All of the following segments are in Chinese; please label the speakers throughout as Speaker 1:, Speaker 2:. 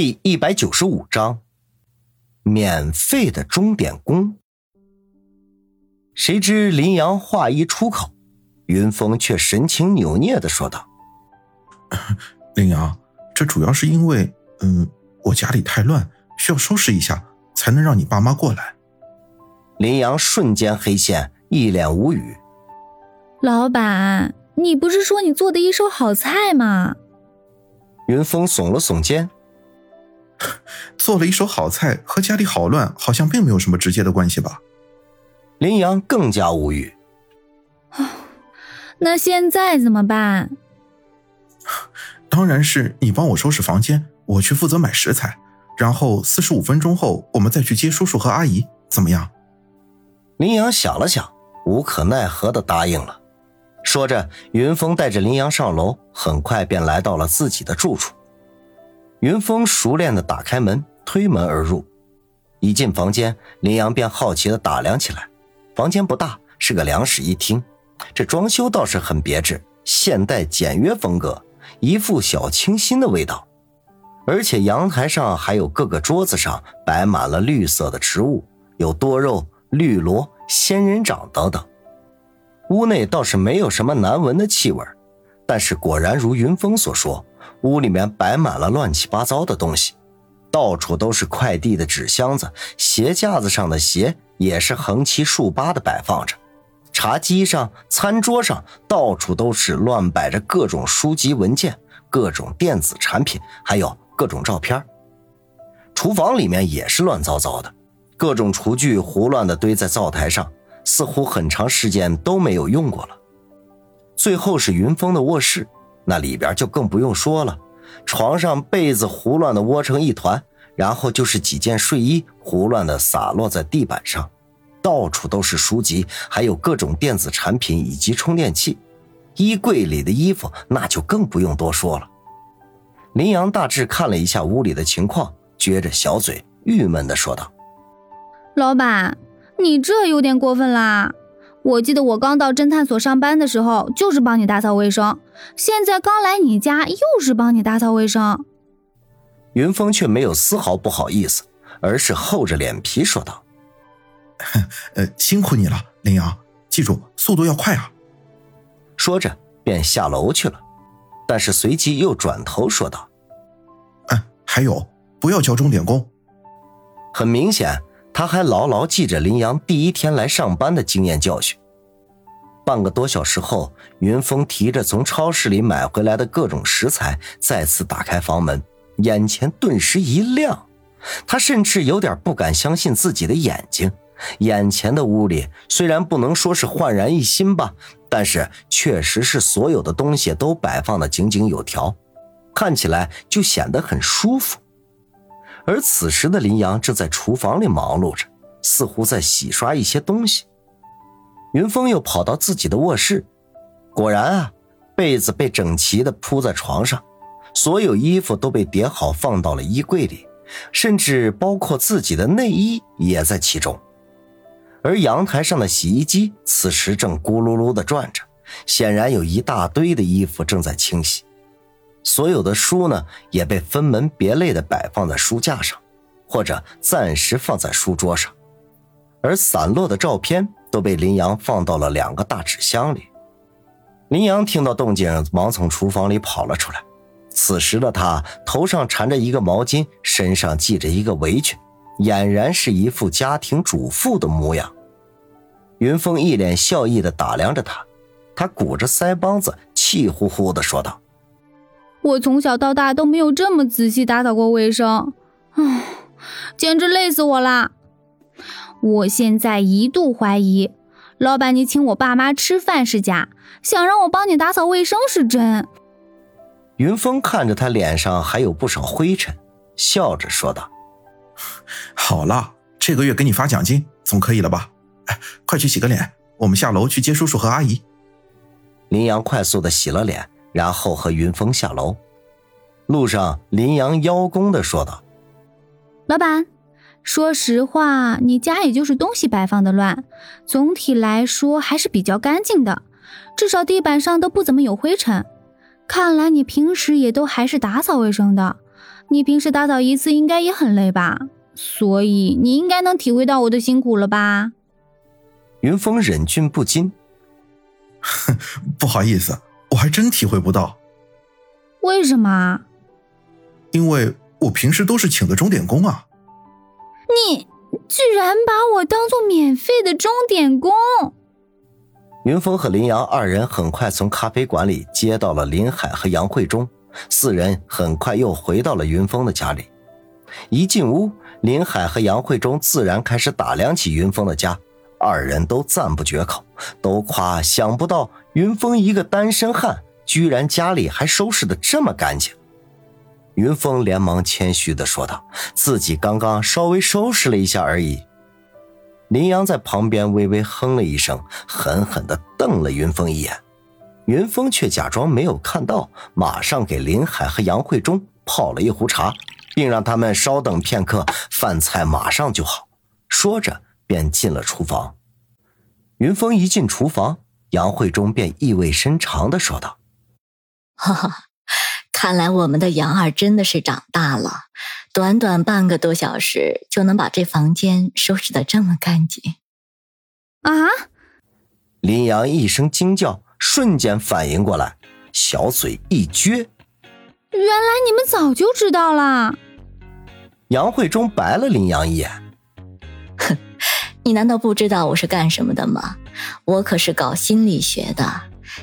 Speaker 1: 第一百九十五章，免费的钟点工。谁知林阳话一出口，云峰却神情扭捏的说道：“
Speaker 2: 林阳，这主要是因为，嗯，我家里太乱，需要收拾一下，才能让你爸妈过来。”
Speaker 1: 林阳瞬间黑线，一脸无语。
Speaker 3: 老板，你不是说你做的一手好菜吗？
Speaker 1: 云峰耸了耸肩。
Speaker 2: 做了一手好菜和家里好乱好像并没有什么直接的关系吧？
Speaker 1: 林阳更加无语。
Speaker 3: 那现在怎么办？
Speaker 2: 当然是你帮我收拾房间，我去负责买食材，然后四十五分钟后我们再去接叔叔和阿姨，怎么样？
Speaker 1: 林阳想了想，无可奈何的答应了。说着，云峰带着林阳上楼，很快便来到了自己的住处。云峰熟练的打开门，推门而入。一进房间，林阳便好奇的打量起来。房间不大，是个两室一厅。这装修倒是很别致，现代简约风格，一副小清新的味道。而且阳台上还有各个桌子上摆满了绿色的植物，有多肉、绿萝、仙人掌等等。屋内倒是没有什么难闻的气味，但是果然如云峰所说。屋里面摆满了乱七八糟的东西，到处都是快递的纸箱子，鞋架子上的鞋也是横七竖八的摆放着，茶几上、餐桌上到处都是乱摆着各种书籍文件、各种电子产品，还有各种照片。厨房里面也是乱糟糟的，各种厨具胡乱的堆在灶台上，似乎很长时间都没有用过了。最后是云峰的卧室。那里边就更不用说了，床上被子胡乱的窝成一团，然后就是几件睡衣胡乱的洒落在地板上，到处都是书籍，还有各种电子产品以及充电器。衣柜里的衣服那就更不用多说了。林阳大致看了一下屋里的情况，撅着小嘴，郁闷的说道：“
Speaker 3: 老板，你这有点过分啦。”我记得我刚到侦探所上班的时候，就是帮你打扫卫生。现在刚来你家，又是帮你打扫卫生。
Speaker 1: 云峰却没有丝毫不好意思，而是厚着脸皮说道：“
Speaker 2: 呃，辛苦你了，林阳，记住速度要快啊。”
Speaker 1: 说着便下楼去了，但是随即又转头说道：“
Speaker 2: 嗯，还有，不要叫钟点工。”
Speaker 1: 很明显。他还牢牢记着林阳第一天来上班的经验教训。半个多小时后，云峰提着从超市里买回来的各种食材，再次打开房门，眼前顿时一亮，他甚至有点不敢相信自己的眼睛。眼前的屋里虽然不能说是焕然一新吧，但是确实是所有的东西都摆放的井井有条，看起来就显得很舒服。而此时的林阳正在厨房里忙碌着，似乎在洗刷一些东西。云峰又跑到自己的卧室，果然啊，被子被整齐的铺在床上，所有衣服都被叠好放到了衣柜里，甚至包括自己的内衣也在其中。而阳台上的洗衣机此时正咕噜噜的转着，显然有一大堆的衣服正在清洗。所有的书呢，也被分门别类的摆放在书架上，或者暂时放在书桌上，而散落的照片都被林阳放到了两个大纸箱里。林阳听到动静，忙从厨房里跑了出来。此时的他头上缠着一个毛巾，身上系着一个围裙，俨然是一副家庭主妇的模样。云峰一脸笑意的打量着他，他鼓着腮帮子，气呼呼的说道。
Speaker 3: 我从小到大都没有这么仔细打扫过卫生，唉，简直累死我啦！我现在一度怀疑，老板你请我爸妈吃饭是假，想让我帮你打扫卫生是真。
Speaker 1: 云峰看着他脸上还有不少灰尘，笑着说道：“
Speaker 2: 好了，这个月给你发奖金，总可以了吧？哎，快去洗个脸，我们下楼去接叔叔和阿姨。”
Speaker 1: 林阳快速的洗了脸。然后和云峰下楼，路上林阳邀功的说道：“
Speaker 3: 老板，说实话，你家也就是东西摆放的乱，总体来说还是比较干净的，至少地板上都不怎么有灰尘。看来你平时也都还是打扫卫生的，你平时打扫一次应该也很累吧？所以你应该能体会到我的辛苦了吧？
Speaker 1: 云峰忍俊不禁，
Speaker 2: 不好意思，我还真体会不到。
Speaker 3: 为什么？
Speaker 2: 因为我平时都是请的钟点工啊。
Speaker 3: 你居然把我当做免费的钟点工！
Speaker 1: 云峰和林阳二人很快从咖啡馆里接到了林海和杨慧忠，四人很快又回到了云峰的家里。一进屋，林海和杨慧忠自然开始打量起云峰的家，二人都赞不绝口，都夸想不到云峰一个单身汉，居然家里还收拾的这么干净。云峰连忙谦虚的说道：“自己刚刚稍微收拾了一下而已。”林阳在旁边微微哼了一声，狠狠的瞪了云峰一眼。云峰却假装没有看到，马上给林海和杨慧忠泡了一壶茶，并让他们稍等片刻，饭菜马上就好。说着便进了厨房。云峰一进厨房，杨慧中便意味深长的说道：“
Speaker 4: 哈哈。”看来我们的杨二真的是长大了，短短半个多小时就能把这房间收拾的这么干净。
Speaker 3: 啊！
Speaker 1: 林阳一声惊叫，瞬间反应过来，小嘴一撅。
Speaker 3: 原来你们早就知道了。
Speaker 1: 杨慧中白了林阳一眼，
Speaker 4: 哼，你难道不知道我是干什么的吗？我可是搞心理学的。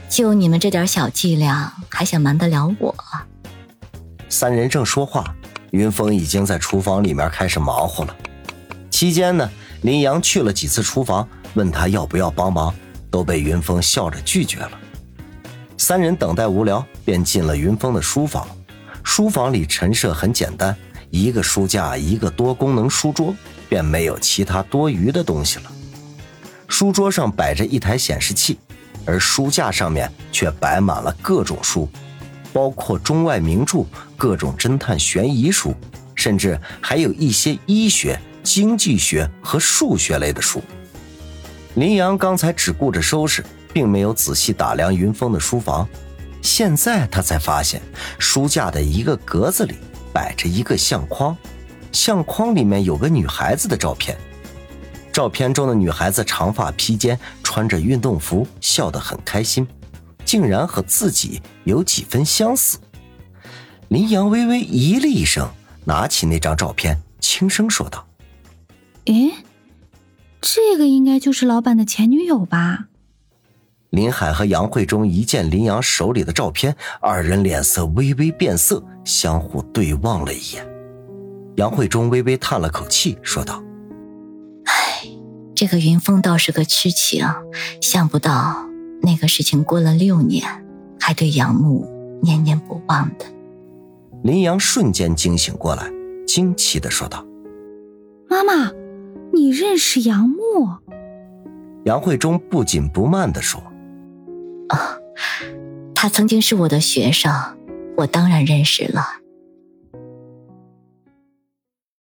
Speaker 4: 就你们这点小伎俩，还想瞒得了我？
Speaker 1: 三人正说话，云峰已经在厨房里面开始忙活了。期间呢，林阳去了几次厨房，问他要不要帮忙，都被云峰笑着拒绝了。三人等待无聊，便进了云峰的书房。书房里陈设很简单，一个书架，一个多功能书桌，便没有其他多余的东西了。书桌上摆着一台显示器。而书架上面却摆满了各种书，包括中外名著、各种侦探悬疑书，甚至还有一些医学、经济学和数学类的书。林阳刚才只顾着收拾，并没有仔细打量云峰的书房，现在他才发现，书架的一个格子里摆着一个相框，相框里面有个女孩子的照片。照片中的女孩子长发披肩，穿着运动服，笑得很开心，竟然和自己有几分相似。林阳微微咦了一声，拿起那张照片，轻声说道：“
Speaker 3: 诶，这个应该就是老板的前女友吧？”
Speaker 1: 林海和杨慧忠一见林阳手里的照片，二人脸色微微变色，相互对望了一眼。杨慧忠微微叹了口气，说道。
Speaker 4: 这个云峰倒是个痴情，想不到那个事情过了六年，还对杨木念念不忘的。
Speaker 1: 林阳瞬间惊醒过来，惊奇的说道：“
Speaker 3: 妈妈，你认识杨木？”
Speaker 1: 杨慧中不紧不慢的说：“
Speaker 4: 啊，他曾经是我的学生，我当然认识了。